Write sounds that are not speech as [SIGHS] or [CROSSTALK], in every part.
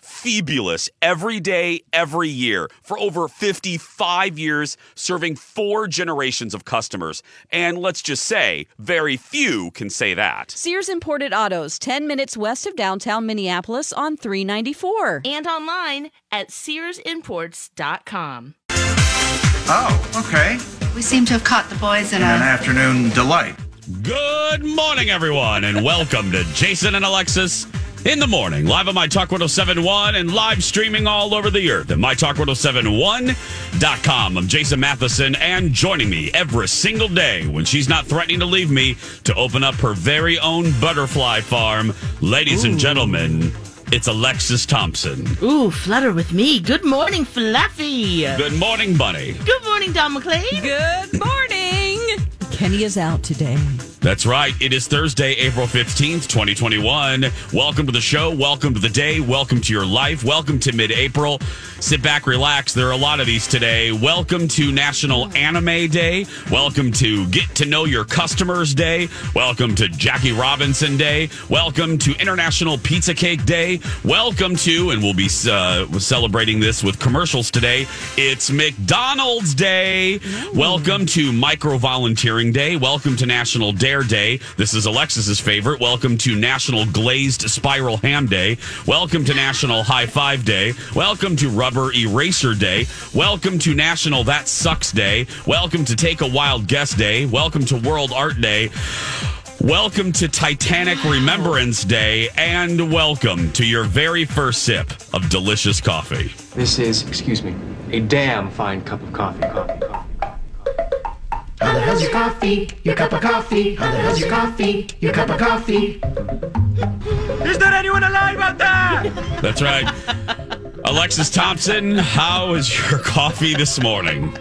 Fabulous. Every day, every year. For over 55 years, serving four generations of customers. And let's just say, very few can say that. Sears Imported Autos, 10 minutes west of downtown Minneapolis on 394. And online at SearsImports.com. Oh, okay. We seem to have caught the boys in An a. afternoon delight. Good morning, everyone, and welcome to Jason and Alexis in the morning, live on My Talk 1071 and live streaming all over the earth at MyTalk1071.com. I'm Jason Matheson, and joining me every single day when she's not threatening to leave me to open up her very own butterfly farm, ladies and gentlemen, it's Alexis Thompson. Ooh, flutter with me. Good morning, Fluffy. Good morning, Bunny. Good morning, Don McClain. Good morning. Kenny is out today. That's right. It is Thursday, April 15th, 2021. Welcome to the show. Welcome to the day. Welcome to your life. Welcome to mid April. Sit back, relax. There are a lot of these today. Welcome to National Anime Day. Welcome to Get to Know Your Customers Day. Welcome to Jackie Robinson Day. Welcome to International Pizza Cake Day. Welcome to, and we'll be uh, celebrating this with commercials today, it's McDonald's Day. Welcome to Micro Volunteering Day. Welcome to National Day. This is Alexis's favorite. Welcome to National Glazed Spiral Ham Day. Welcome to National High Five Day. Welcome to Rubber Eraser Day. Welcome to National That Sucks Day. Welcome to Take a Wild Guess Day. Welcome to World Art Day. Welcome to Titanic Remembrance Day, and welcome to your very first sip of delicious coffee. This is, excuse me, a damn fine cup of. Coffee, coffee, coffee. How the hell's your coffee? Your cup of coffee? How the hell's your coffee? Your cup of coffee? Is there anyone alive out there? That's right. Alexis Thompson, how is your coffee this morning?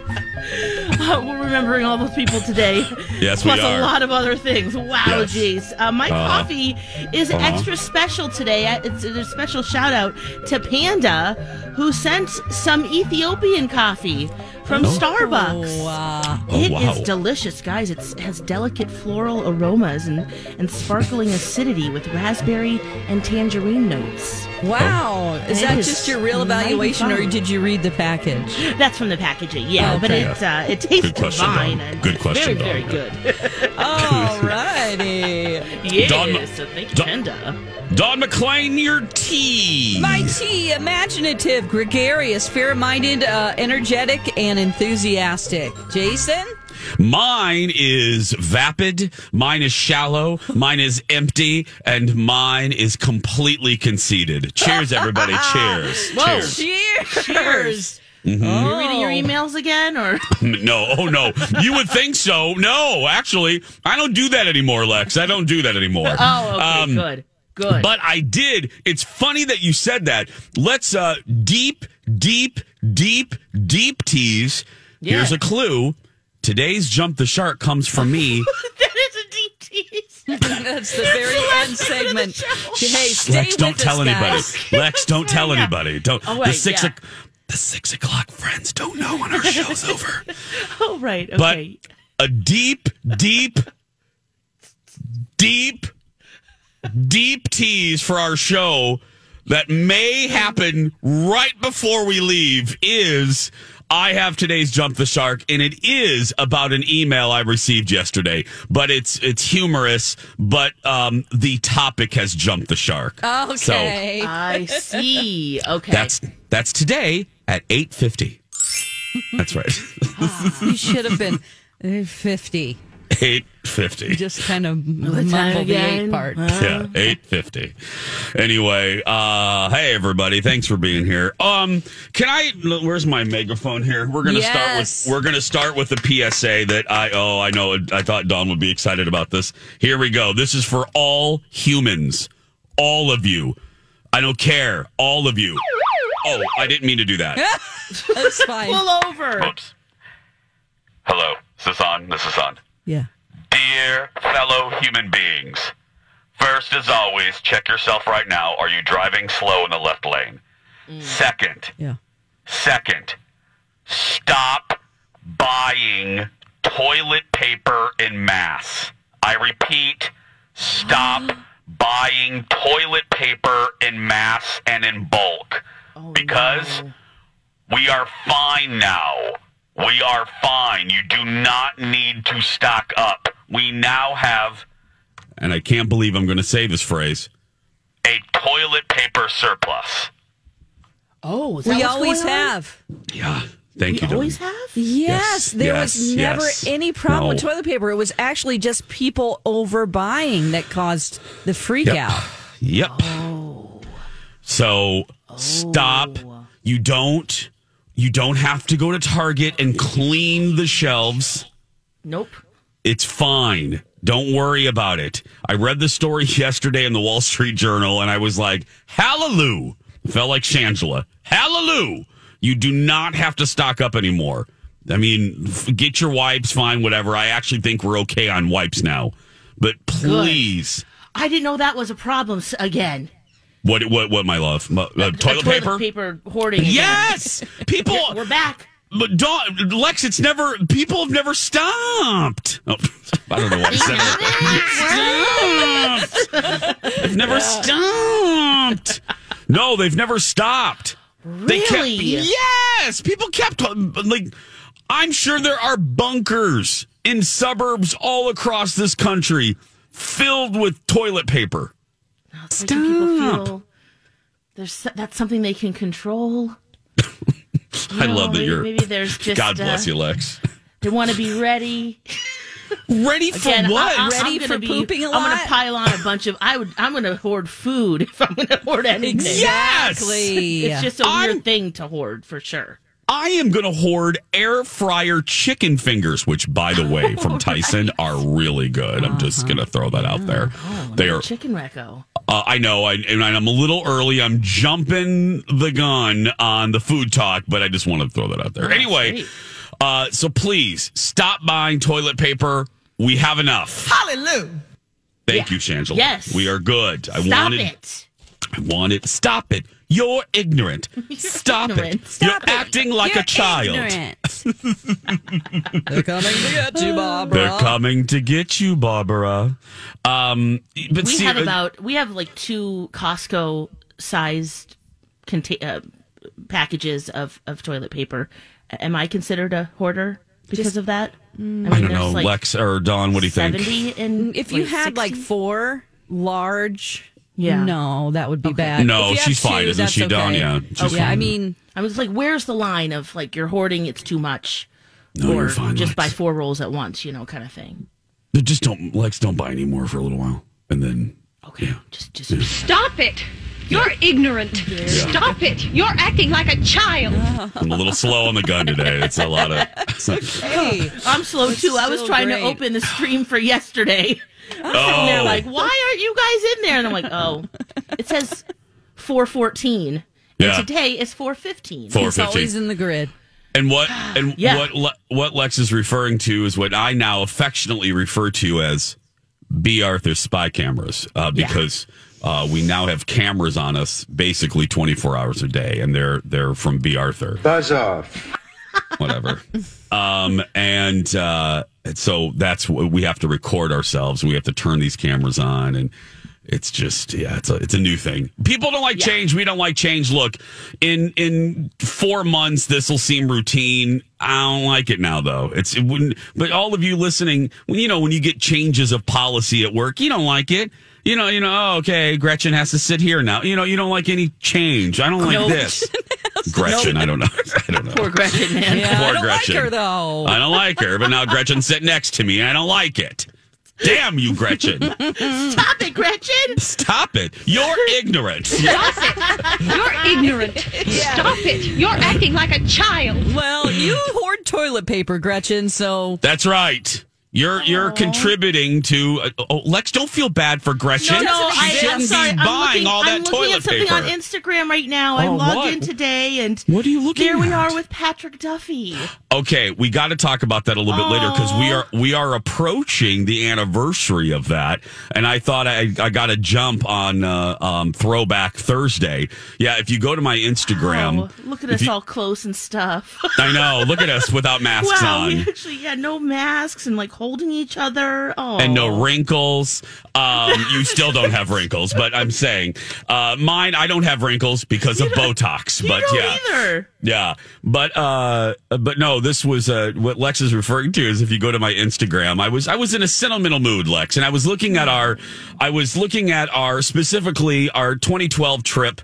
Uh, we're remembering all those people today. Yes, we Plus are. a lot of other things. Wow, Yes. jeez. Uh, my Uh-huh. coffee is Uh-huh. extra special today. It's a special shout out to Panda, who sent some Ethiopian coffee from Oh. Starbucks. Wow. Oh, It is wow. delicious, guys. It's, it has delicate floral aromas and, and sparkling acidity with raspberry and tangerine notes. Wow. Is It that is just your real evaluation, or did you read the package? That's from the packaging, yeah. But Okay. it uh, it tastes Good question, divine Dawn. Good question, very Dawn. very good. All [LAUGHS] righty. yes, Dawn- so thank you, Dawn- Panda. Don McLean, your tea. My tea, imaginative, gregarious, fair minded, uh, energetic, and enthusiastic. Jason? Mine is vapid. Mine is shallow. Mine is empty, and mine is completely conceited. Cheers, everybody! [LAUGHS] Cheers! Whoa. Cheers! Cheers. Cheers. Mm-hmm. You reading your emails again, or [LAUGHS] No, oh no, you would think so. No, actually, I don't do that anymore, Lex. I don't do that anymore. oh, okay, Um, good, good. But I did. It's funny that you said that. Let's uh deep, deep, deep, deep tease. Here's a clue. Today's jump the shark comes from me. [LAUGHS] that is a deep tease. [LAUGHS] That's the very end segment. Hey, stay Lex, with don't us, tell anybody. Lex, don't tell Yeah. anybody. Don't. Oh, the six. yeah. o- the six o'clock friends don't know when our show's over. [LAUGHS] Oh, right. Okay. But a deep, deep, deep, deep tease for our show that may happen right before we leave is I have today's jump the shark and it is about an email I received yesterday but it's it's humorous but um the topic has jumped the shark so Okay. I see. [LAUGHS] Okay. that's that's today at 8:50 that's right you should have been uh, 50. 8:50 Just kind of time mumble the again? eight part. Yeah, eight fifty. Anyway, uh, hey everybody, thanks for being here. Um, can I? Where's my megaphone here? We're gonna Yes. start with we're gonna start with the PSA that I oh I know I thought Don would be excited about this. Here we go. This is for all humans, all of you. I don't care, all of you. Oh, I didn't mean to do that. [LAUGHS] That's fine. Pull over. Oops. Hello, is this on? This is on. Yeah. Dear fellow human beings, first, as always, check yourself right now. Are you driving slow in the left lane? Mm. Second, Yeah. second, stop buying toilet paper in mass. I repeat, stop [GASPS] buying toilet paper in mass and in bulk Oh, because we are fine now. We are fine. You do not need to stock up. We now have, and I can't believe I'm going to say this phrase, a toilet paper surplus. Oh, is that We what's always going on? have. Yeah. Thank We you. always Dawn. have. Yes, Yes, there yes, was never yes. any problem with toilet paper. It was actually just people overbuying that caused the freak Yep. out. Yep. Oh. So stop. You don't. You don't have to go to Target and clean the shelves. Nope. It's fine. Don't worry about it. I read the story [LAUGHS] yesterday in the Wall Street Journal and I was like, hallelujah. Felt like Shangela. Hallelujah. You do not have to stock up anymore. I mean, f- get your wipes, fine, whatever. I actually think we're okay on wipes now. But please, I didn't know that was a problem again. What, what, what, my love? Uh, Uh, toilet, paper? paper hoarding. again. Yes, people. [LAUGHS] We're back. But Dawn, Lex, it's never. People have never stopped. Oh, I don't know why I said it. Stopped. They've never stopped. No, they've never stopped. They kept, Really? yes, people kept like. I'm sure there are bunkers in suburbs all across this country filled with toilet paper. It's making people feel there's that's something they can control. [LAUGHS] I know, love that maybe- you're. maybe there's just, God bless uh, you, Lex. They want to be ready. Ready for Again, what? I, I, Ready I'm for gonna be, pooping a I'm going to pile on a bunch of. I would. I'm going to hoard food [LAUGHS] if I'm going to hoard anything. Exactly. It's just a I'm- weird thing to hoard for sure. I am going to hoard air fryer chicken fingers, which, by the way, from [LAUGHS] Tyson are really good. I'm just going to throw that out there. Oh, They are. chicken reco. Uh, I know, I, and I'm a little early. I'm jumping the gun on the food talk, but I just want to throw that out there. anyway. Uh, so please stop buying toilet paper. We have enough. Hallelujah. Thank you, Shangela. Yes. We are good. I Stop wanted it. I want it. Stop it. You're ignorant. [LAUGHS] Stop ignorant. it. Stop You're it. acting like You're a child. [LAUGHS] They're coming to get you, Barbara. They're coming to get you, Barbara. Um, but We see, have uh, about we have like two Costco sized conta- uh, packages of of toilet paper. Am I considered a hoarder because of that? I, mean, I don't know, like, Lex or Don. What do you think? Seventy and If you had like four large, Yeah. no, that would be bad. No, If you she's fine, two, isn't she, Dawn? okay. Yeah, she's yeah. I mean, I was like, where's the line of like you're hoarding? It's too much, No, or you're fine, just buy four rolls at once, you know, kind of thing. Just don't, Lex. Don't buy any more for a little while, and then Okay, just just Stop it! You're ignorant. Stop it! You're acting like a child. I'm a little slow on the gun today. It's a lot of. [LAUGHS] hey, I'm slow too. I was trying great. to open the stream for yesterday. [LAUGHS] oh, And they're like, why aren't you guys in there? And I'm like, oh, it says 414. Yeah. And today is 415. Four it's always in the grid. And what [SIGHS] and Yeah. what Le- what Lex is referring to is what I now affectionately refer to as Bea Arthur spy cameras, uh, Yeah. because uh, we now have cameras on us basically 24 hours a day, and they're they're from Bea Arthur. Buzz off. Whatever. um, and uh, so that's what we have to record ourselves. We have to turn these cameras on, and it's just yeah, it's a it's a new thing. People don't like change. We don't like change. Look, in in four months, this will seem routine. I don't like it now, though. It's it wouldn't. But all of you listening, when you know when you get changes of policy at work, you don't like it. You know, you know. Oh, okay, Gretchen has to sit here now. You know, you don't like any change. I don't like Nope. this. [LAUGHS] Gretchen, I don't know. [LAUGHS] I don't know. Poor Gretchen, man. Yeah, Poor I don't Gretchen. like her though. I don't like her, but now Gretchen's sitting next to me I don't like it. Damn you, Gretchen. Stop it, Gretchen. Stop it. You're ignorant. [LAUGHS] Stop it! You're ignorant. Stop it! You're acting like a child. well, you hoard toilet paper, Gretchen. So That's right. You're you're contributing to. Uh, oh, Lex, don't feel bad for Gretchen. No, no, she I, shouldn't I'm sorry. be buying looking, all that I'm looking toilet at something paper. on Instagram right now. I Oh, logged what? in today, and What are you looking there we are with Patrick Duffy. Okay, we got to talk about that a little bit later because we are we are approaching the anniversary of that, and I thought I I got to jump on uh, um, Throwback Thursday. Yeah, if you go to my Instagram, Oh, look at us you- all close and stuff. I know. Look at us without [LAUGHS] masks wow, on. we actually had no masks and like holding each other. Oh, and no wrinkles. Um, you still don't have wrinkles, but I'm saying uh, mine. I don't have wrinkles because of Botox. You but yeah, either. yeah. But uh, but no, this was uh, what Lex is referring to. Is if you go to my Instagram, I was I was in a sentimental mood, Lex, and I was looking at our I was looking at our specifically our 2012 trip.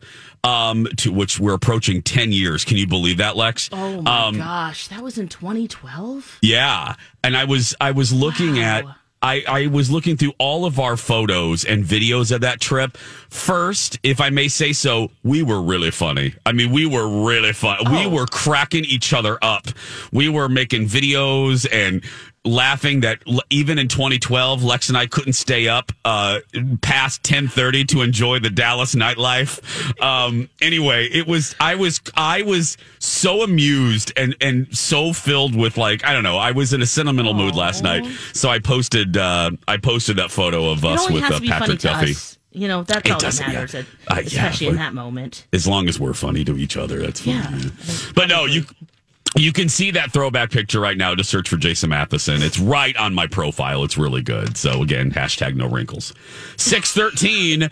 Um, to which we're approaching 10 years. Can you believe that, Lex? Oh my um, gosh, that was in 2012. yeah, and I was I was looking at I, I was looking through all of our photos and videos of that trip. First, if I may say so, we were really funny. I mean, we were really fun. We Oh. were cracking each other up. We were making videos and laughing that l- even in 2012 lex and i couldn't stay up uh past 10:30 to enjoy the dallas nightlife um anyway it was i was i was so amused and and so filled with like i don't know i was in a sentimental mood last night so i posted uh i posted that photo of It us with uh, to be funny patrick duffy us. You know, that's It all that doesn't, yeah. matters, uh, yeah, especially in that moment. as long as we're funny to each other that's fine Yeah. but no you you can see that throwback picture right now. Just search for Jason Matheson. It's right on my profile. It's really good. So again, hashtag no wrinkles. Six thirteen.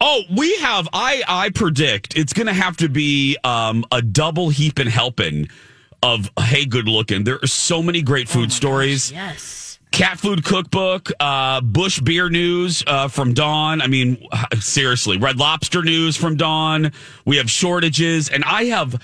Oh, we have. I I predict it's going to have to be um, a double heap and helping of hey good looking. There are so many great food stories. Yes. Cat food cookbook, uh, Busch beer news uh, from Dawn. I mean, seriously, Red Lobster news from Dawn. We have shortages, and I have.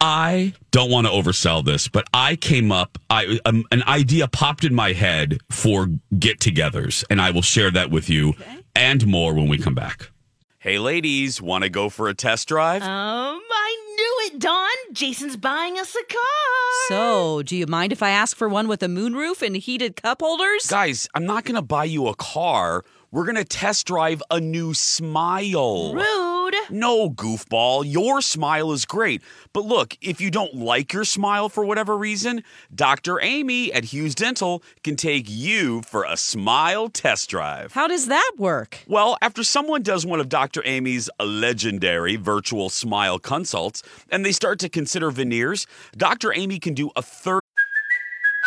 I don't want to oversell this, but I came up. I um, an idea popped in my head for get-togethers, and I will share that with you and more when we come back. Hey, ladies, want to go for a test drive? Um, I knew it, Dawn. Jason's buying us a car. So, do you mind if I ask for one with a moonroof and heated cup holders? Guys, I'm not going to buy you a car. We're going to test drive a new Smile. Rude. No, goofball. Your smile is great. But look, if you don't like your smile for whatever reason, Dr. Amy at Hughes Dental can take you for a smile test drive. How does that work? Well, after someone does one of Dr. Amy's legendary virtual smile consults and they start to consider veneers, Dr. Amy can do a third.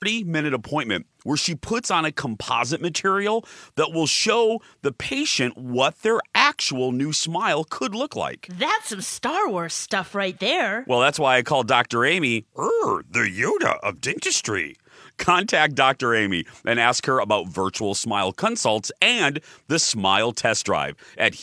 30 minute appointment where she puts on a composite material that will show the patient what their actual new smile could look like. That's some Star Wars stuff right there. Well, that's why I call Dr. Amy er, the Yoda of dentistry. Contact Dr. Amy and ask her about virtual smile consults and the smile test drive at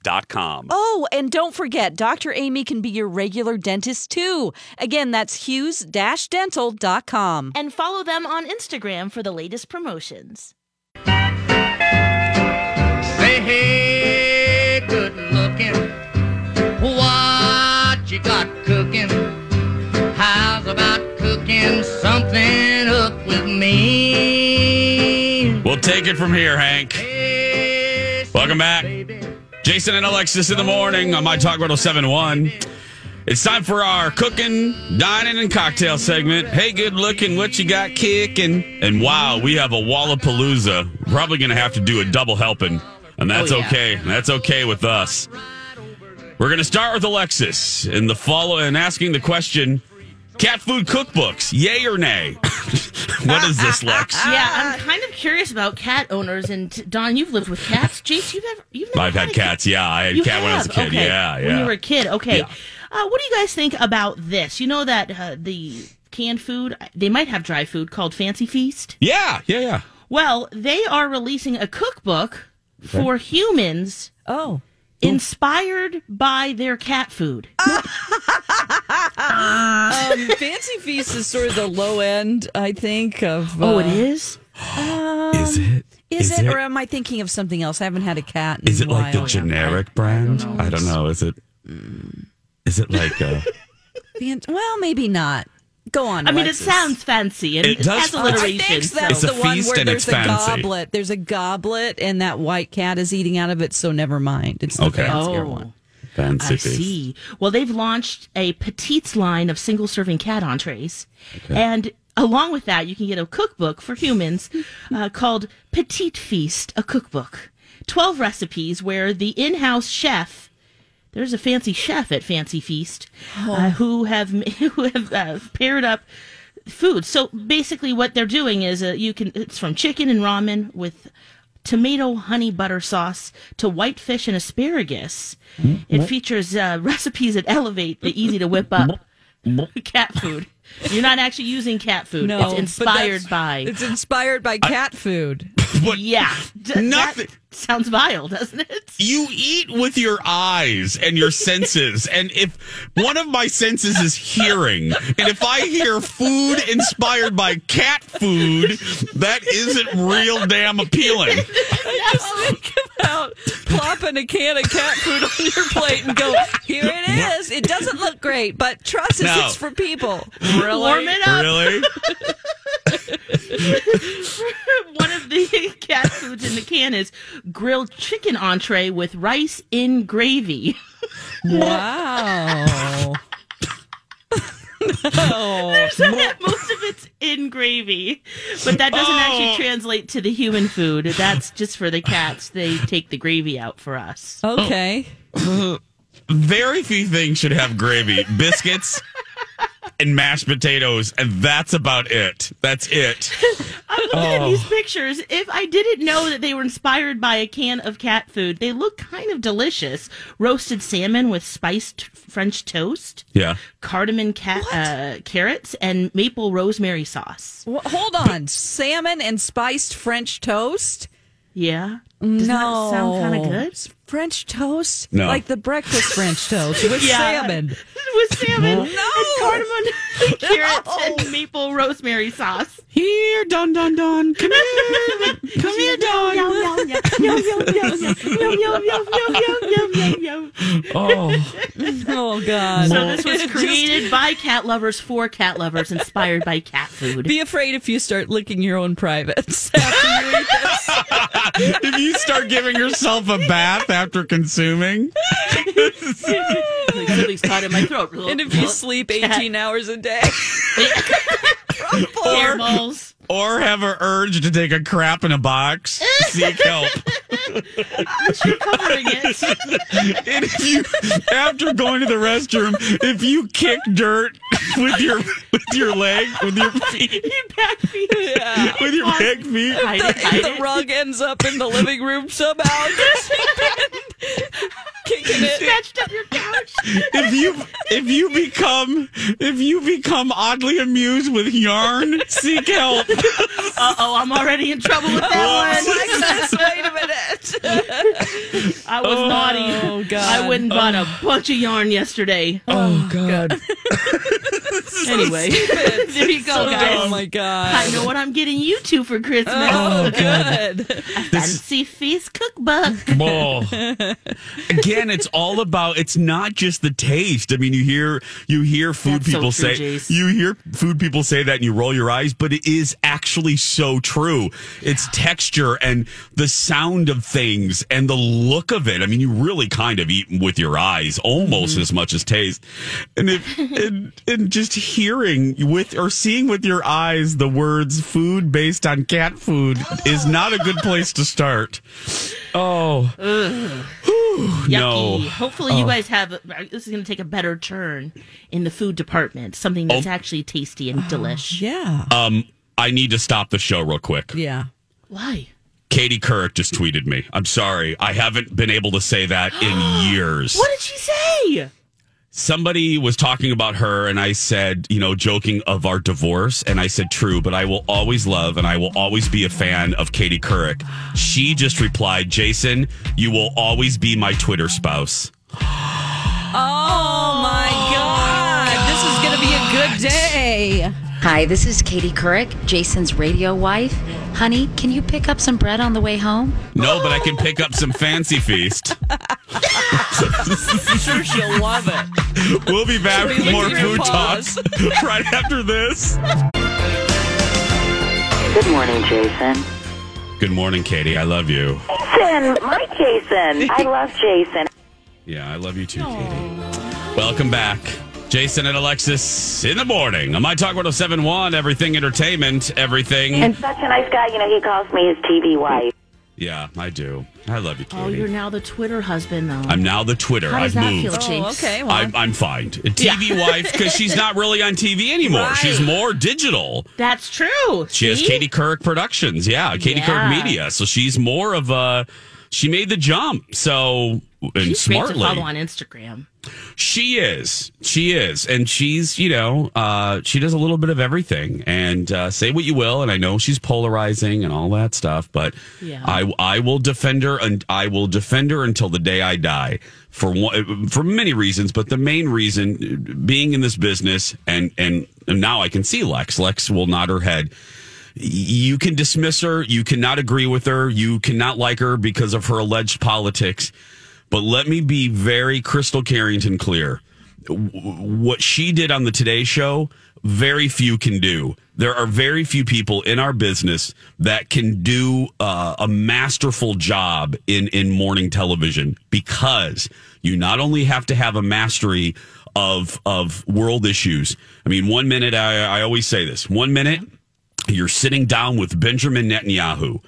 hughes-dental.com. Oh, and don't forget, Dr. Amy can be your regular dentist too. Again, that's hughes-dental.com. And follow them on Instagram for the latest promotions. Say hey, good looking. What you got cooking? How's about cooking something up with me? We'll take it from here, Hank. Welcome back. Jason and Alexis in the morning on My Talk 1071. It's time for our cooking, dining, and cocktail segment. Hey, good looking, what you got kicking? And wow, we have a Wallapalooza. Probably going to have to do a double helping, and that's Oh, yeah. okay. That's okay with us. We're going to start with Alexis in the follow and asking the question: Cat food cookbooks, yay or nay? [LAUGHS] what is this, Lex? [LAUGHS] Yeah, I'm kind of curious about cat owners. And Don, you've lived with cats. Jace, you've ever you've never I've had cats. Yeah, I had You cat when I was a kid. Okay. Yeah, yeah. When you were a kid, okay. Yeah. Uh, what do you guys think about this? You know that uh, the canned food, they might have dry food called Fancy Feast. yeah, yeah, yeah. Well, they are releasing a cookbook for humans. Oh. Inspired by their cat food. [LAUGHS] Um, Fancy Feast is sort of the low end, I think, of. oh, uh, it is? Is it? Is, it, or am I thinking of something else? I haven't had a cat. In Is a it like the while. generic brand? I don't know. Is it? Is it like? Uh, [LAUGHS] Fan- Well, maybe not. Go on. I mean, Alexis. it sounds fancy and It it, does has sound- I alliteration. think that's It's the one where there's a fancy. goblet. There's a goblet, and that white cat is eating out of it. So never mind. It's the Okay. fancier Oh. one. fancy I feast. see. Well, they've launched a petites line of single serving cat entrees. And along with that, you can get a cookbook for humans [LAUGHS] uh, called Petite Feast, a cookbook. 12 recipes where the in house chef, there's a fancy chef at Fancy Feast, uh, who have, [LAUGHS] who have uh, paired up food. So basically, what they're doing is uh, you can, it's from chicken and ramen with tomato honey butter sauce to white fish and asparagus. It features uh, [LAUGHS] recipes that elevate the easy to whip up cat food. You're not actually using cat food. No, it's inspired by. It's inspired by cat food. [LAUGHS] yeah, D- Nothing. That sounds vile, doesn't it? You eat with your eyes and your senses. and if one of my senses is hearing, and if I hear food inspired by cat food, that isn't real damn appealing. I just think about plopping a can of cat food on your plate and go, here it is. It doesn't look great, but trust us, No. it's for people. Warm it up. Really? [LAUGHS] One of the [LAUGHS] cat foods in the can is grilled chicken entree with rice in gravy. [LAUGHS] Wow. no. So that most of it's in gravy, but that doesn't Oh. actually translate to the human food. That's just for the cats. They take the gravy out for us. Okay. very few things should have gravy. Biscuits and mashed potatoes, and that's about it. That's it. [LAUGHS] I'm looking at these pictures. If I didn't know that they were inspired by a can of cat food, they look kind of delicious. Roasted salmon with spiced French toast, Yeah. cardamom cat uh, carrots, and maple rosemary sauce. Wh- hold on. Salmon and spiced French toast? Yeah. Does no. that sound kind of good? French toast? No. Like the breakfast French toast with [LAUGHS] Yeah. salmon. With salmon, No. and cardamom, carrots, and maple rosemary sauce. Here, dun dun dun. Come here. Come here, dun. Yum, yum, yum, yum, yum, yum, yum, yum, yum, yum, yum. Oh. Oh, God. So this was Just created by cat lovers for cat lovers, inspired by cat food. Be afraid if you start licking your own privates after you eat this. if you start giving yourself a bath after consuming, like something's caught in my throat. [LAUGHS] And if you sleep 18 hours a day. [LAUGHS] Hair balls. or have an urge to take a crap in a box, seek help. You're covering it. [LAUGHS] And if you, after going to the restroom, if you kick dirt with your with your leg, with your feet, Your back feet. Yeah. with your back feet, Hide The, hide the rug ends up in the living room somehow. Just kicking it. Scratched up your couch. if you if you become if you become oddly amused with yarn, seek help. Uh oh, I'm already in trouble with that Alexis, wait a minute. I was naughty. Oh, God. I went and bought a bunch of yarn yesterday. Oh God! [LAUGHS] anyway, [LAUGHS] there you go, guys. Oh, my God. I know what I'm getting you two for Christmas. Oh, [LAUGHS] good. Fancy Feast cookbook. Oh. Again, it's all about. It's not just the taste. I mean, you hear you hear food That's so people true, say Jace. you hear food people say that, and you roll your eyes, but it is actually so true. It's texture and the sound of things and the look of it. I mean, you really kind of eat with your eyes almost Mm-hmm. as much as taste, and if and, and just hearing with or seeing with your eyes the words "food based on cat food" is not a good place to start. [LAUGHS] Oh. No. Hopefully, Oh. you guys have. This is going to take a better turn in the food department. Something that's Oh. actually tasty and delish. Yeah. Um, I need to stop the show real quick. Yeah. Why? Katie Couric just tweeted me. I'm sorry. I haven't been able to say that in [GASPS] years. What did she say? Somebody was talking about her, and I said, you know, joking of our divorce. And I said, true, but I will always love and I will always be a fan of Katie Couric. She just replied, Jason, you will always be my Twitter spouse. Oh, my God. This is going to be a good [GASPS] day. Hi, this is Katie Couric, Jason's radio wife. Honey, can you pick up some bread on the way home? No, but I can pick up some fancy feast. [LAUGHS] sure she'll love it. We'll be back We with more at your food paws. talks [LAUGHS] right after this. Good morning, Jason. Good morning, Katie. I love you. Jason, my Jason. I love Jason. Yeah, I love you too, Katie. Welcome back. Jason and Alexis in the morning. On My Talk 1071, everything entertainment, everything. And such a nice guy. You know, he calls me his TV wife. yeah, I do. I love you, Katie. Oh, you're now the Twitter husband, though. I'm now the Twitter. How does I've that moved. feel, Chase? Oh, okay. Well, I'm, I'm fine. A TV wife because she's not really on TV anymore. Right. She's more digital. That's true. She has Katie Couric Productions. Yeah, Katie Yeah. Couric Media. So she's more of a. She made the jump. So and She's smartly. follow on Instagram. She is. She is. And she's, you know, uh, she does a little bit of everything. And uh, say what you will. And I know she's polarizing and all that stuff, but Yeah. I, I will defend her and I will defend her until the day I die for one, for many reasons. But the main reason being in this business and, and, and now I can see Lex. Lex will nod her head. You can dismiss her. You cannot agree with her. You cannot like her because of her alleged politics. But let me be very Krystle Carrington clear. What she did on the Today Show, very few can do. There are very few people in our business that can do uh, a masterful job in, in morning television because you not only have to have a mastery of of world issues. I mean, one minute I, I always say this. One minute you're sitting down with Benjamin Netanyahu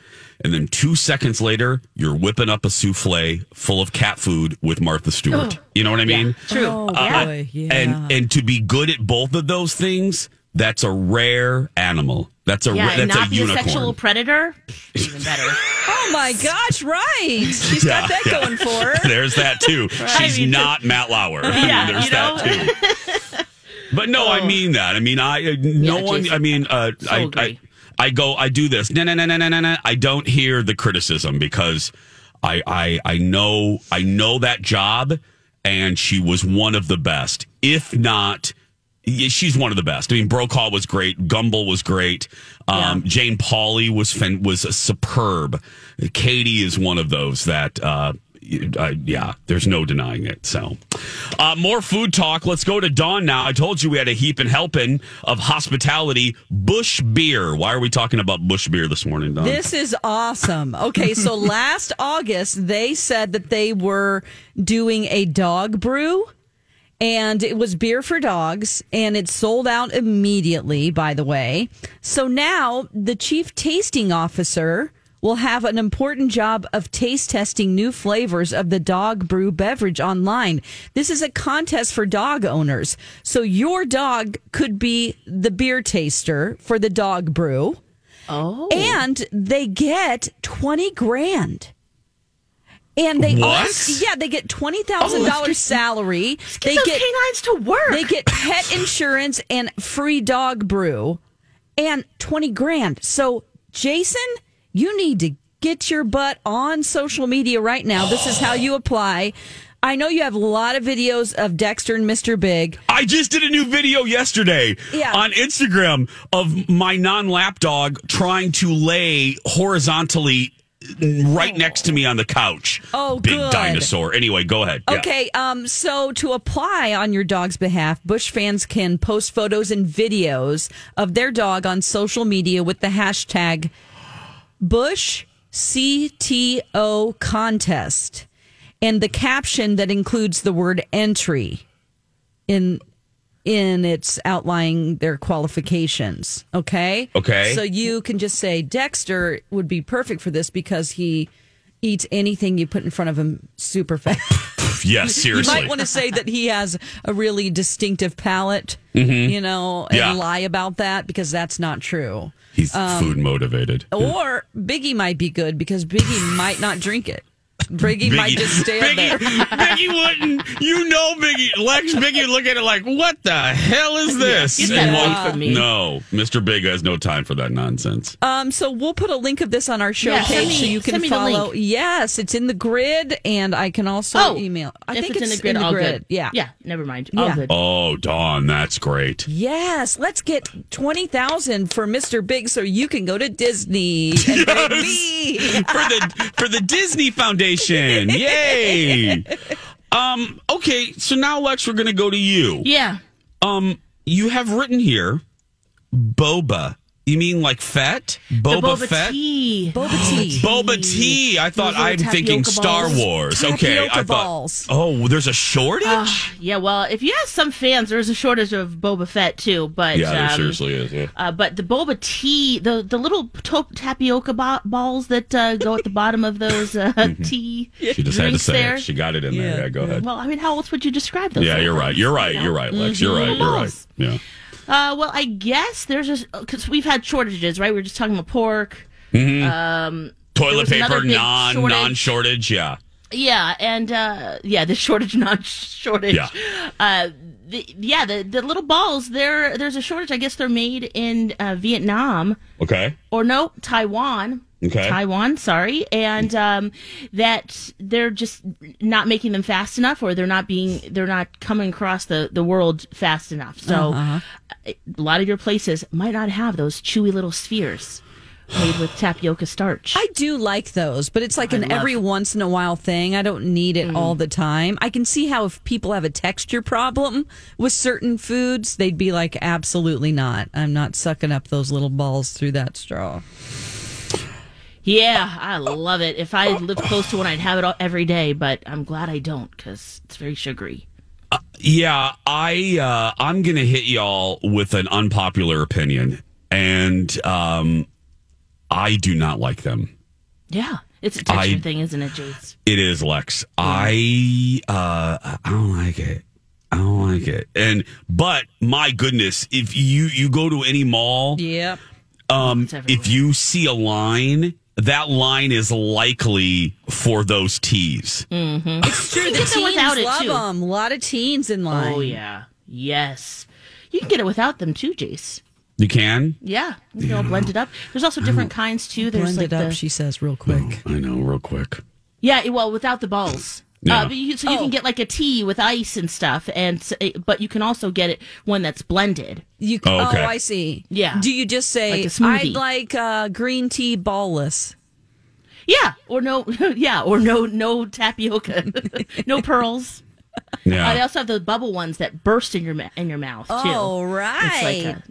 and then two seconds later, you're whipping up a souffle full of cat food with Martha Stewart. Oh. You know what I mean? True. Oh, Uh, yeah. And and to be good at both of those things, that's a rare animal. That's a yeah, ra- and that's not a be unicorn. a sexual predator. [LAUGHS] Even better. oh my gosh, right. She's got that yeah. going for her. [LAUGHS] There's that too. She's I mean, not Matt Lauer. [LAUGHS] Yeah, There's you know? that too. But no, I mean that. I mean, I uh, no Yeah, one. I mean, uh, So I, I. I go. I do this. No, no, no, no, no, no, no. I don't hear the criticism because I I I know I know that job, and she was one of the best, if not. yeah, She's one of the best. I mean, Brokaw was great. Gumbel was great. Um, Jane Pauley was was superb. Katie is one of those that, uh, uh, yeah, there's no denying it. So, uh, more food talk. Let's go to Dawn now. I told you we had a heap and helping of hospitality. Busch beer. Why are we talking about Busch beer this morning, Dawn? This is awesome. Okay, so [LAUGHS] last August they said that they were doing a dog brew and it was beer for dogs and it sold out immediately by the way. So now the chief tasting officer will have an important job of taste testing new flavors of the dog brew beverage online. This is a contest for dog owners. So your dog could be the beer taster for the dog brew. Oh. And they get 20 grand. And they What? also, yeah, they get twenty thousand dollars oh, salary. They those get canines to work. They get pet insurance and free dog brew, and twenty grand. So, Jason, you need to get your butt on social media right now. This is how you apply. I know you have a lot of videos of Dexter and Mr. Big. I just did a new video yesterday Yeah. on Instagram of my non lap dog trying to lay horizontally right next to me on the couch. Oh, Big good. dinosaur. Anyway, go ahead. Yeah. Okay, um, so to apply on your dog's behalf, Busch fans can post photos and videos of their dog on social media with the hashtag Busch CTO contest and the caption that includes the word entry in in its outlining their qualifications. Okay. Okay. So you can just say Dexter would be perfect for this because he eats anything you put in front of him super fast. [LAUGHS] Yes, [LAUGHS] seriously. You might want to say that he has a really distinctive palate, Mhm. you know, and Yeah. lie about that because that's not true. He's Um, food motivated. Or Biggie might be good because Biggie might not drink it. Biggie, might just stand Biggie, there. Biggie wouldn't. You know, Biggie. Lex Biggie would look at it like, "What the hell is this?" get that And away from me. No, Mr. Big has no time for that nonsense. Um, so we'll put a link of this on our show Yeah, send page so you can send me the follow. Yes, it's in the grid, and I can also Oh, email. I think it's, in the grid, all good. Yeah, Yeah, never mind. Yeah. Good. Oh, Dawn, that's great. Yes, let's get twenty thousand for Mr. Big, so you can go to Disney and bring me. for the for the Disney Foundation. [LAUGHS] Yay! Um. Okay. So now, Lex, we're going to go to you. Yeah. Um. You have written here, boba. You mean like Fett? Boba the boba Fett? tea. Boba [GASPS] tea. Boba tea. I thought I'm thinking tapioca Star balls. Wars. Okay, Tapioca I thought. balls. Oh, there's a shortage. Ah, yeah, well, if you ask some fans, there's a shortage of Boba Fett too. But yeah, there um, seriously is. Yeah. Uh, but the boba tea, the the little to- tapioca ba- balls that uh, go at the bottom of those uh, tea Mm-hmm. She just had to drinks say there. it. She got it in there. Yeah. Yeah, go ahead. Well, I mean, how else would you describe those? Yeah, you're right. You're right. you know? You're right, Lex. You're right. You're right. Yeah. Uh, well, I guess there's just because we've had shortages, right? We are just talking about pork. Mhm. Um, Toilet paper non shortage. non shortage. Yeah. Yeah, and uh, yeah, the [LAUGHS] shortage, not shortage. Yeah. Uh, the, yeah, the the little balls. There, there's a shortage. I guess they're made in uh, Vietnam Okay. or no, Taiwan. Okay. Taiwan, sorry, and um, that they're just not making them fast enough, or they're not being, they're not coming across the the world fast enough. So, Uh-huh. a lot of your places might not have those chewy little spheres made with tapioca starch. I do like those, but it's like I an love- every once in a while thing. I don't need it all the time. I can see how if people have a texture problem with certain foods, they'd be like, absolutely not. I'm not sucking up those little balls through that straw. Yeah, I love it. If I lived close to one, I'd have it all, every day. But I'm glad I don't because it's very sugary. Yeah, I uh, I'm gonna hit y'all with an unpopular opinion, and um, I do not like them. Yeah, it's a texture I- thing, isn't it, Jace? It is Lex. I uh I don't like it. I don't like it. And but my goodness, if you you go to any mall, Yep. um if you see a line, that line is likely for those teas. Mm-hmm. It's true. You The get them teens without it, love too. them. A lot of teens in line. Oh yeah, yes. You can get it without them too, Jace. You can? Yeah, you can all blend it up. There's also different kinds too. There's Blend like it up, the she says, real quick. I know, real quick. yeah, well, without the balls. Yeah. Uh, but you, so you Oh. can get like a tea with ice and stuff, and s- but you can also get it one that's blended. You, Oh, oh, okay. I see. Yeah. Do you just say, Like a smoothie. I'd like uh, green tea ballless? Yeah, or no, [LAUGHS] yeah, or no, no tapioca, [LAUGHS] no pearls. Yeah. Uh, they also have the bubble ones that burst in your ma- in your mouth too. Oh, It's right. like a,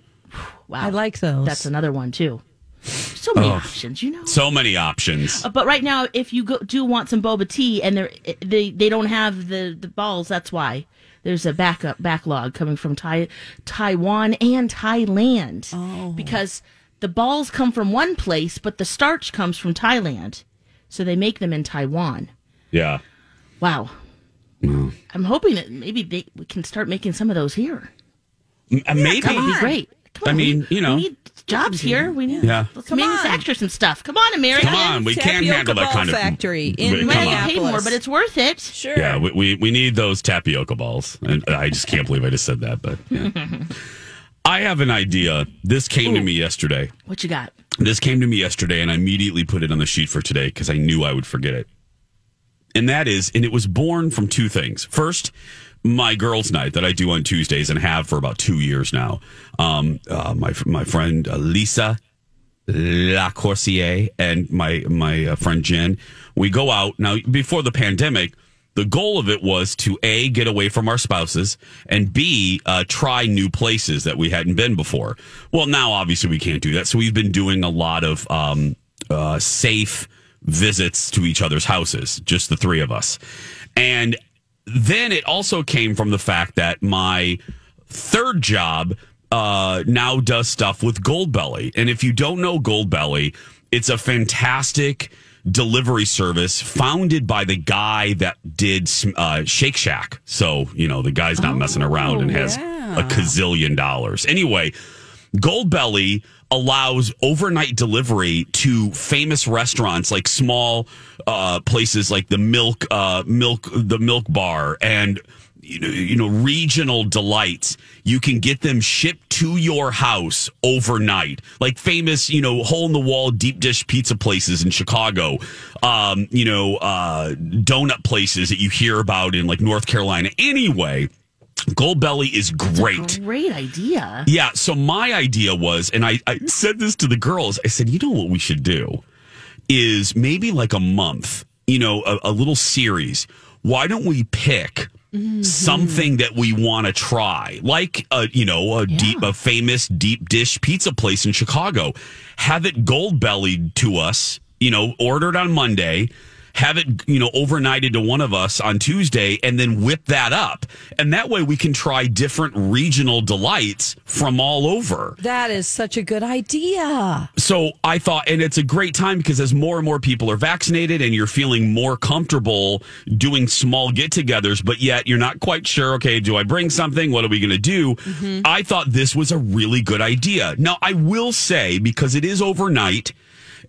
wow, I like those. that's another one too. So many Oh. options, you know. So many options. Uh, but right now, if you go, do want some boba tea and they're, they they don't have the, the balls, that's why there's a backup backlog coming from tai, Taiwan and Thailand. Oh. Because the balls come from one place, but the starch comes from Thailand, so they make them in Taiwan. Yeah. Wow. I'm hoping that maybe they, we can start making some of those here. M- uh, maybe. That would be great. Come I on, mean, we- you know. we need jobs mm-hmm. here. We need Yeah. let's Come manufacture some stuff. Come on, America. Come on, we can't handle that kind of factory Wait, in come Might get paid more, but it's worth it. Sure. Yeah, we, we, we need those tapioca balls. And I just can't believe I just said that, but yeah. [LAUGHS] I have an idea. This came to me yesterday. What you got? This came to me yesterday, and I immediately put it on the sheet for today because I knew I would forget it. And that is, and it was born from two things. First, my girls' night that I do on Tuesdays and have for about two years now. Um, uh, my my friend uh, Lisa Lacourcier and my my uh, friend Jen, we go out now. Before the pandemic, the goal of it was to a get away from our spouses and b uh, try new places that we hadn't been before. Well, now obviously we can't do that, so we've been doing a lot of um, uh, safe visits to each other's houses, just the three of us, and then it also came from the fact that my third job uh, now does stuff with Goldbelly. And if you don't know Goldbelly, it's a fantastic delivery service founded by the guy that did uh, Shake Shack. So, you know, the guy's not messing around and has a gazillion dollars. Anyway, Goldbelly allows overnight delivery to famous restaurants like small uh, places like the milk uh, milk the milk bar and you know, you know regional delights. You can get them shipped to your house overnight. Like famous you know hole in the wall deep dish pizza places in chicago. Um, you know uh, donut places that you hear about in like north carolina. Anyway Goldbelly is great. Great idea. Yeah. So my idea was, and I, I said this to the girls. I said, you know what we should do is maybe like a month, you know, a, a little series. Why don't we pick mm-hmm. something that we want to try, like a you know a deep, a famous deep dish pizza place in Chicago. Have it gold bellied to us, you know, ordered on Monday. Have it, you know, overnighted to one of us on Tuesday and then whip that up. And that way we can try different regional delights from all over. That is such a good idea. So I thought, and it's a great time because as more and more people are vaccinated and you're feeling more comfortable doing small get togethers, but yet you're not quite sure, okay, do I bring something? What are we going to do? Mm-hmm. I thought this was a really good idea. Now, I will say, because it is overnight,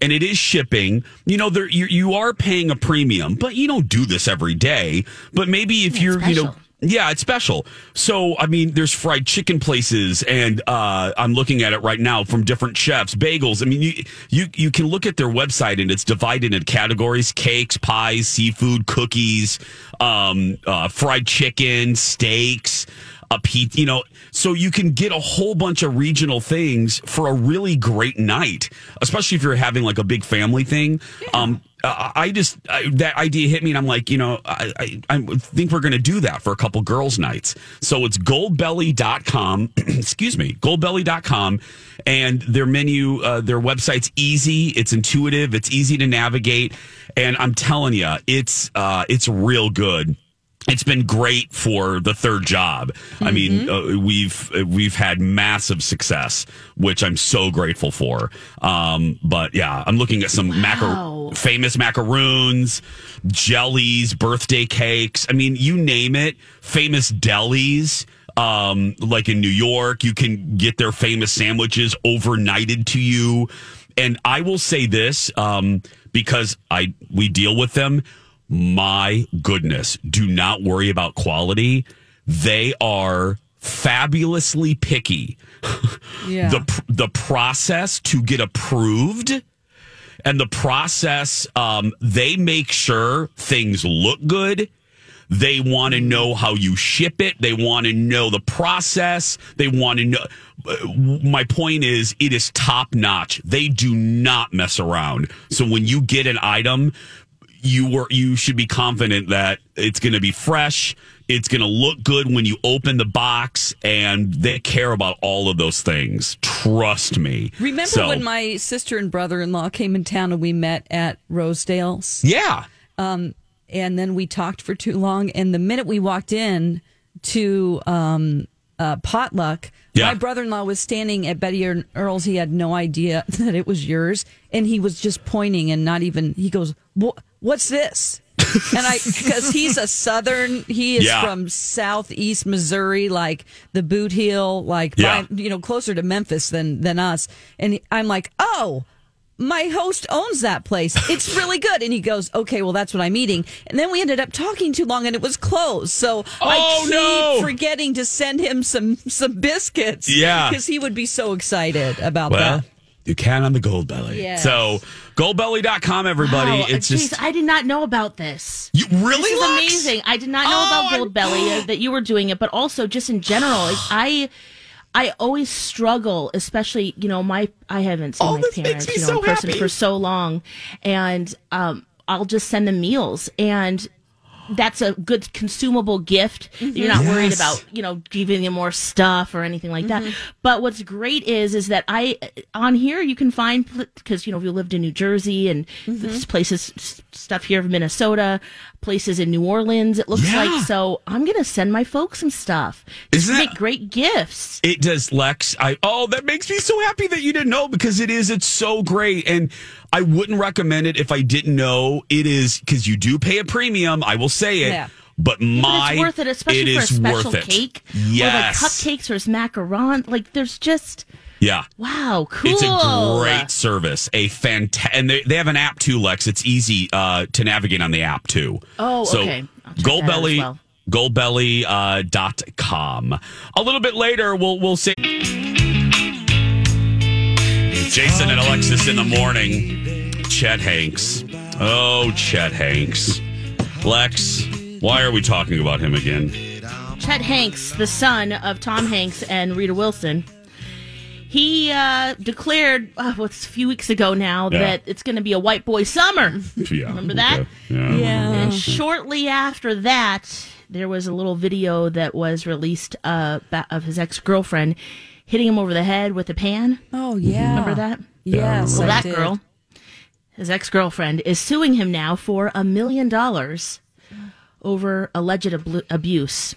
and it is shipping. You know, there you, you are paying a premium, but you don't do this every day. But maybe if you're, you know, yeah, it's special. So, I mean, there's fried chicken places, and uh, I'm looking at it right now from different chefs, bagels. I mean, you, you you can look at their website, and it's divided into categories: cakes, pies, seafood, cookies, um, uh, fried chicken, steaks a you know, so you can get a whole bunch of regional things for a really great night, especially if you're having like a big family thing. Um, I I just I, that idea hit me, and I'm like, you know, I I, I think we're going to do that for a couple girls' nights. So it's goldbelly.com, [CLEARS THROAT] excuse me, goldbelly.com, and their menu, uh, their website's easy, it's intuitive, it's easy to navigate, and I'm telling you, it's uh, it's real good it's been great for the third job. I mean, uh, we've we've had massive success, which I'm so grateful for. Um, but yeah, I'm looking at some macro Oh. famous macaroons, jellies, birthday cakes. I mean, you name it. Famous delis. Um, like in New York, you can get their famous sandwiches overnighted to you. And I will say this, um, because I we deal with them. My goodness, do not worry about quality. They are fabulously picky. [LAUGHS] Yeah. The the process to get approved and the process um, they make sure things look good they want to know how you ship it they want to know the process they want to know uh, my point is it is top notch they do not mess around so when you get an item you were you should be confident that it's going to be fresh it's going to look good when you open the box and they care about all of those things trust me Remember So- when my sister and brother in law came in town and we met at Rosedale's? yeah Um, and then we talked for too long. And the minute we walked in to um, uh, potluck, Yeah. my brother in law was standing at Betty and Earl's. He had no idea [LAUGHS] that it was yours. And he was just pointing and not even, he goes, "Wha- What's this? and I, [LAUGHS] because he's a southern, he is Yeah. from southeast Missouri, like the Boot Heel, like Yeah. by, you know closer to Memphis than than us. And I'm like, oh, my host owns that place. It's [LAUGHS] really good. And he goes, okay, well, that's what I'm eating. And then we ended up talking too long and it was closed. So I Oh, keep no. forgetting to send him some some biscuits. Yeah. because he would be so excited about well that. You can on the Goldbelly Yes. so goldbelly.com everybody Wow, it's geez, just I did not know about this. You really, This is Lex? amazing. I did not know Oh, about Goldbelly uh, that you were doing it, but also just in general, I. I always struggle, especially you know my I haven't seen Oh, my parents you know so in person happy. for so long, and um, I'll just send them meals, and that's a good consumable gift. You're not worried about you know giving them more stuff or anything like that. Mhm. But what's great is is that I on here you can find because you know if you lived in New Jersey and this places stuff here of Minnesota, places in New Orleans. It looks Yeah. like so. I'm gonna send my folks some stuff. Isn't that- great gifts. It does, Lex. I oh, that makes me so happy that you didn't know because it is. It's so great, and I wouldn't recommend it if I didn't know. It is because you do pay a premium. I will say it, Yeah. but But my it's worth it, especially it for a special worth cake Yes, or like cupcakes or macaron. Like there's just yeah. wow, cool. It's a great service. A fantastic, and they, they have an app too, Lex. It's easy uh, to navigate on the app too. Oh, so okay. I'll check that Goldbelly, well. Goldbelly uh, dot com. A little bit later, we'll we'll say Jason and Alexis in the morning. Chet Hanks. Oh, Chet Hanks. Lex, why are we talking about him again? Chet Hanks, the son of Tom Hanks and Rita Wilson, he uh, declared uh, what's a few weeks ago now Yeah. that it's going to be a white boy summer. Yeah, [LAUGHS] Remember that? okay. Yeah. And shortly after that, there was a little video that was released uh, of his ex girlfriend hitting him over the head with a pan. Oh yeah, Remember that? Yes, Well, I that did. girl, his ex girlfriend, is suing him now for a million dollars over alleged ablu- abuse.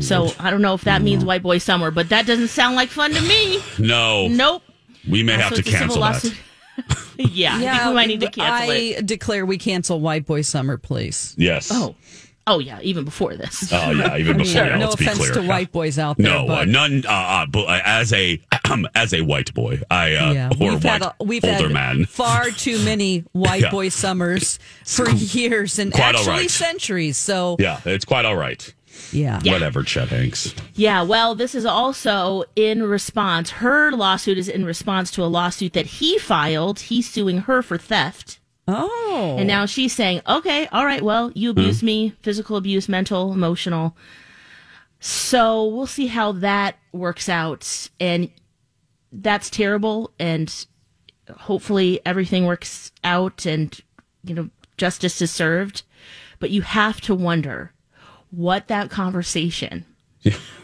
So I don't know if that means white boy summer, but that doesn't sound like fun to me. No. Nope. We may Uh, have so to it's a civil cancel that. lawsuit. [LAUGHS] yeah, I think [LAUGHS] we might need to cancel I it. declare we cancel White Boy Summer, please. Yes. Oh, oh yeah, even before this. Oh yeah, even I [LAUGHS] mean, before. yeah, no let's be offense clear. to white boys out there. No, uh, but none. Uh, uh, but uh, as a [CLEARS THROAT] as a white boy, I uh, yeah, or we've white had a, we've older had man. far too many white Yeah. boy summers for years and quite all actually right. centuries. So Yeah, it's quite all right. Yeah, Whatever, Chet Hanks. Yeah, well, this is also in response. Her lawsuit is in response to a lawsuit that he filed. He's suing her for theft. Oh. And now she's saying, okay, all right, well, you hmm. abused me, physical abuse, mental, emotional. So we'll see how that works out. And that's terrible. And hopefully everything works out and, you know, justice is served. But you have to wonder what that conversation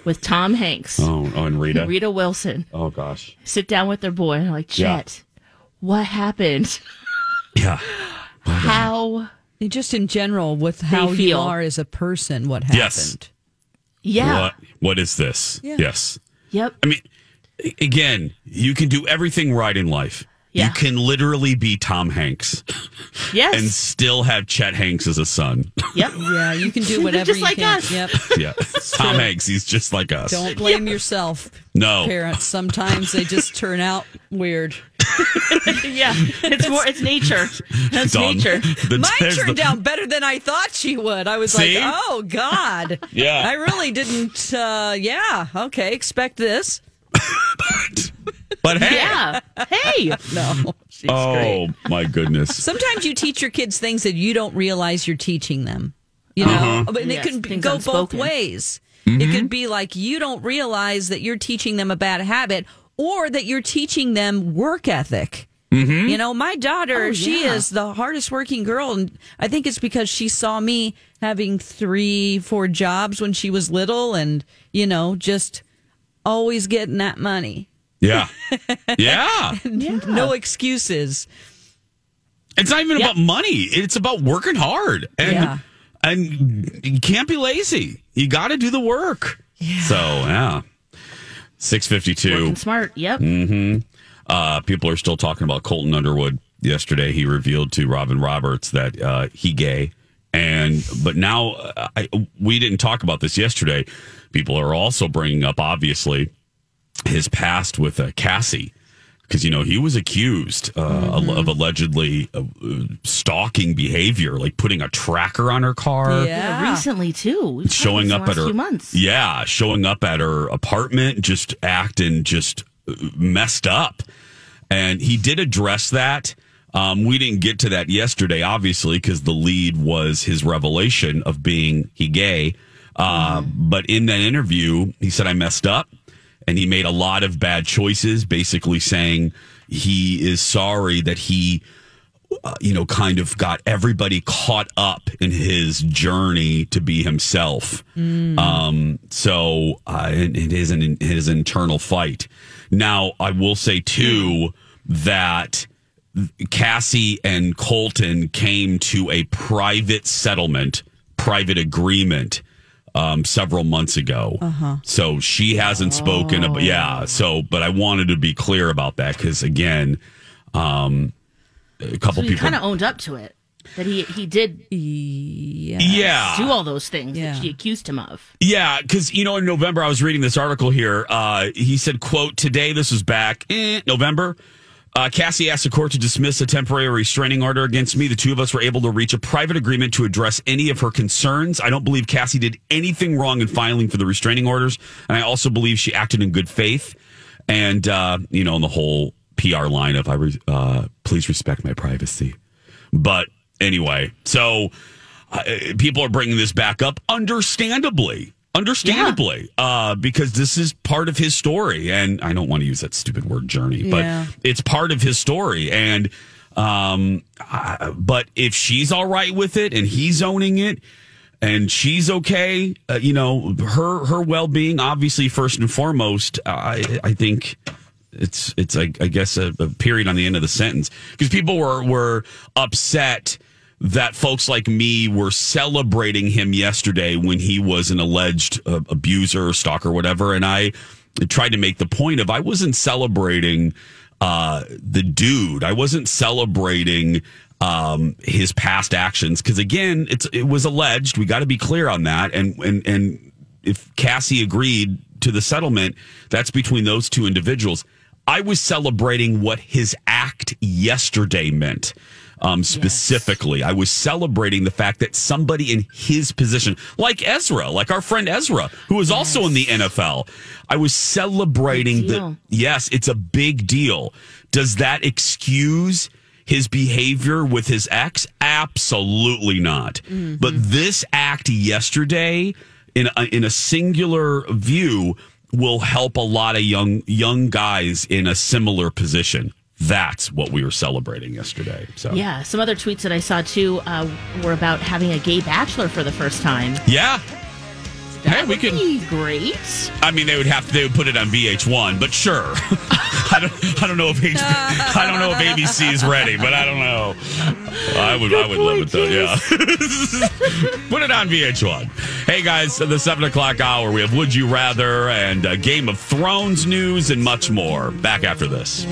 with Tom Hanks, Oh, oh, and Rita. Rita Wilson, Oh gosh. sit down with their boy and like, Yeah. Chet, what happened? [LAUGHS] Yeah. How? just in general with how you are as a person, what happened? Yes. Yeah. What What is this? Yeah. Yes. Yep. I mean, again, you can do everything right in life. Yeah. You can literally be Tom Hanks Yes. and still have Chet Hanks as a son. Yep. [LAUGHS] Yeah, you can do [LAUGHS] whatever Just you like can. us. Yep. [LAUGHS] yeah. Tom Hanks, he's just like us. Don't blame yourself. No. Parents, sometimes they just turn out weird. yeah. It's more. It's nature. That's Done. nature. The- Mine turned the- out better than I thought she would. I was See? like, oh, God. Yeah. I really didn't. Uh, yeah. Okay. Expect this. But hey. Yeah. Hey. [LAUGHS] No. She's oh, great. my goodness. Sometimes you teach your kids things that you don't realize you're teaching them. You know, Uh-huh. but Yes, it can be- things go both ways. Mm-hmm. It can be like you don't realize that you're teaching them a bad habit, or that you're teaching them work ethic. Mm-hmm. You know, my daughter, Oh, she yeah. is the hardest working girl. And I think it's because she saw me having three, four jobs when she was little and, you know, just always getting that money. Yeah. [LAUGHS] Yeah. No excuses. It's not even Yeah. about money. It's about working hard. And Yeah. and you can't be lazy. You got to do the work. Yeah. So, yeah. 652. Working smart. Yep. hmm Uh, people are still talking about Colton Underwood. Yesterday, he revealed to Robin Roberts that uh, he gay, and but now uh, I, we didn't talk about this yesterday. People are also bringing up, obviously, his past with uh, Cassie, because you know he was accused uh, of allegedly uh, stalking behavior, like putting a tracker on her car. Yeah. Recently too. We've showing up at her few months. yeah showing up at her apartment just acting just uh, messed up. And he did address that. Um, we didn't get to that yesterday obviously because the lead was his revelation of being he gay. Uh, but in that interview he said i messed up and he made a lot of bad choices basically saying he is sorry that he uh, you know, kind of got everybody caught up in his journey to be himself. Um, so uh, it, it is an his internal fight. Now, I will say too that Cassie and Colton came to a private settlement, private agreement. Um, several months ago. Uh-huh. So she hasn't spoken about, yeah. So, but I wanted to be clear about that because again, um, a couple So he people kind of owned up to it. That he he did Yeah. do all those things that she accused him of. Yeah, because you know, in November, I was reading this article here. Uh, he said, "quote Today, this was back eh, November." Uh, Cassie asked the court to dismiss a temporary restraining order against me. The two of us were able to reach a private agreement to address any of her concerns. I don't believe Cassie did anything wrong in filing for the restraining orders, and I also believe she acted in good faith. And uh, you know, in the whole PR line of "I re- uh, please respect my privacy." But anyway, so uh, people are bringing this back up, understandably. Understandably, uh, because this is part of his story, and I don't want to use that stupid word "journey," but Yeah. it's part of his story. And um, I, but if she's all right with it, and he's owning it, and she's okay, uh, you know, her her well being, obviously first and foremost. I I think it's it's I, I guess a, a period on the end of the sentence because people were were upset that folks like me were celebrating him yesterday when he was an alleged uh, abuser stalker whatever. And i tried to make the point of i wasn't celebrating uh the dude. I wasn't celebrating um his past actions. Because again it's it was alleged. We got to be clear on that. And and and if cassie agreed to the settlement that's between those two individuals. I was celebrating what his act yesterday meant. Um, specifically, I was celebrating the fact that somebody in his position, like Ezra, like our friend Ezra, who is also in the NFL, I was celebrating the. Yes, it's a big deal. Does that excuse his behavior with his ex? Absolutely not. But this act yesterday, in a, in a singular view, will help a lot of young young guys in a similar position. That's what we were celebrating yesterday. So Yeah. Some other tweets that I saw too uh, were about having a gay bachelor for the first time. yeah. Hey, we could. be great. I mean, they would have to. They would put it on VH1, but sure. [LAUGHS] I don't. I don't know if I don't know if ABC is ready, but I don't know. I would. I would love it though. Yeah. [LAUGHS] put it on VH1. Hey guys, the seven o'clock hour. We have Would You Rather and uh, Game of Thrones news and much more. Back after this.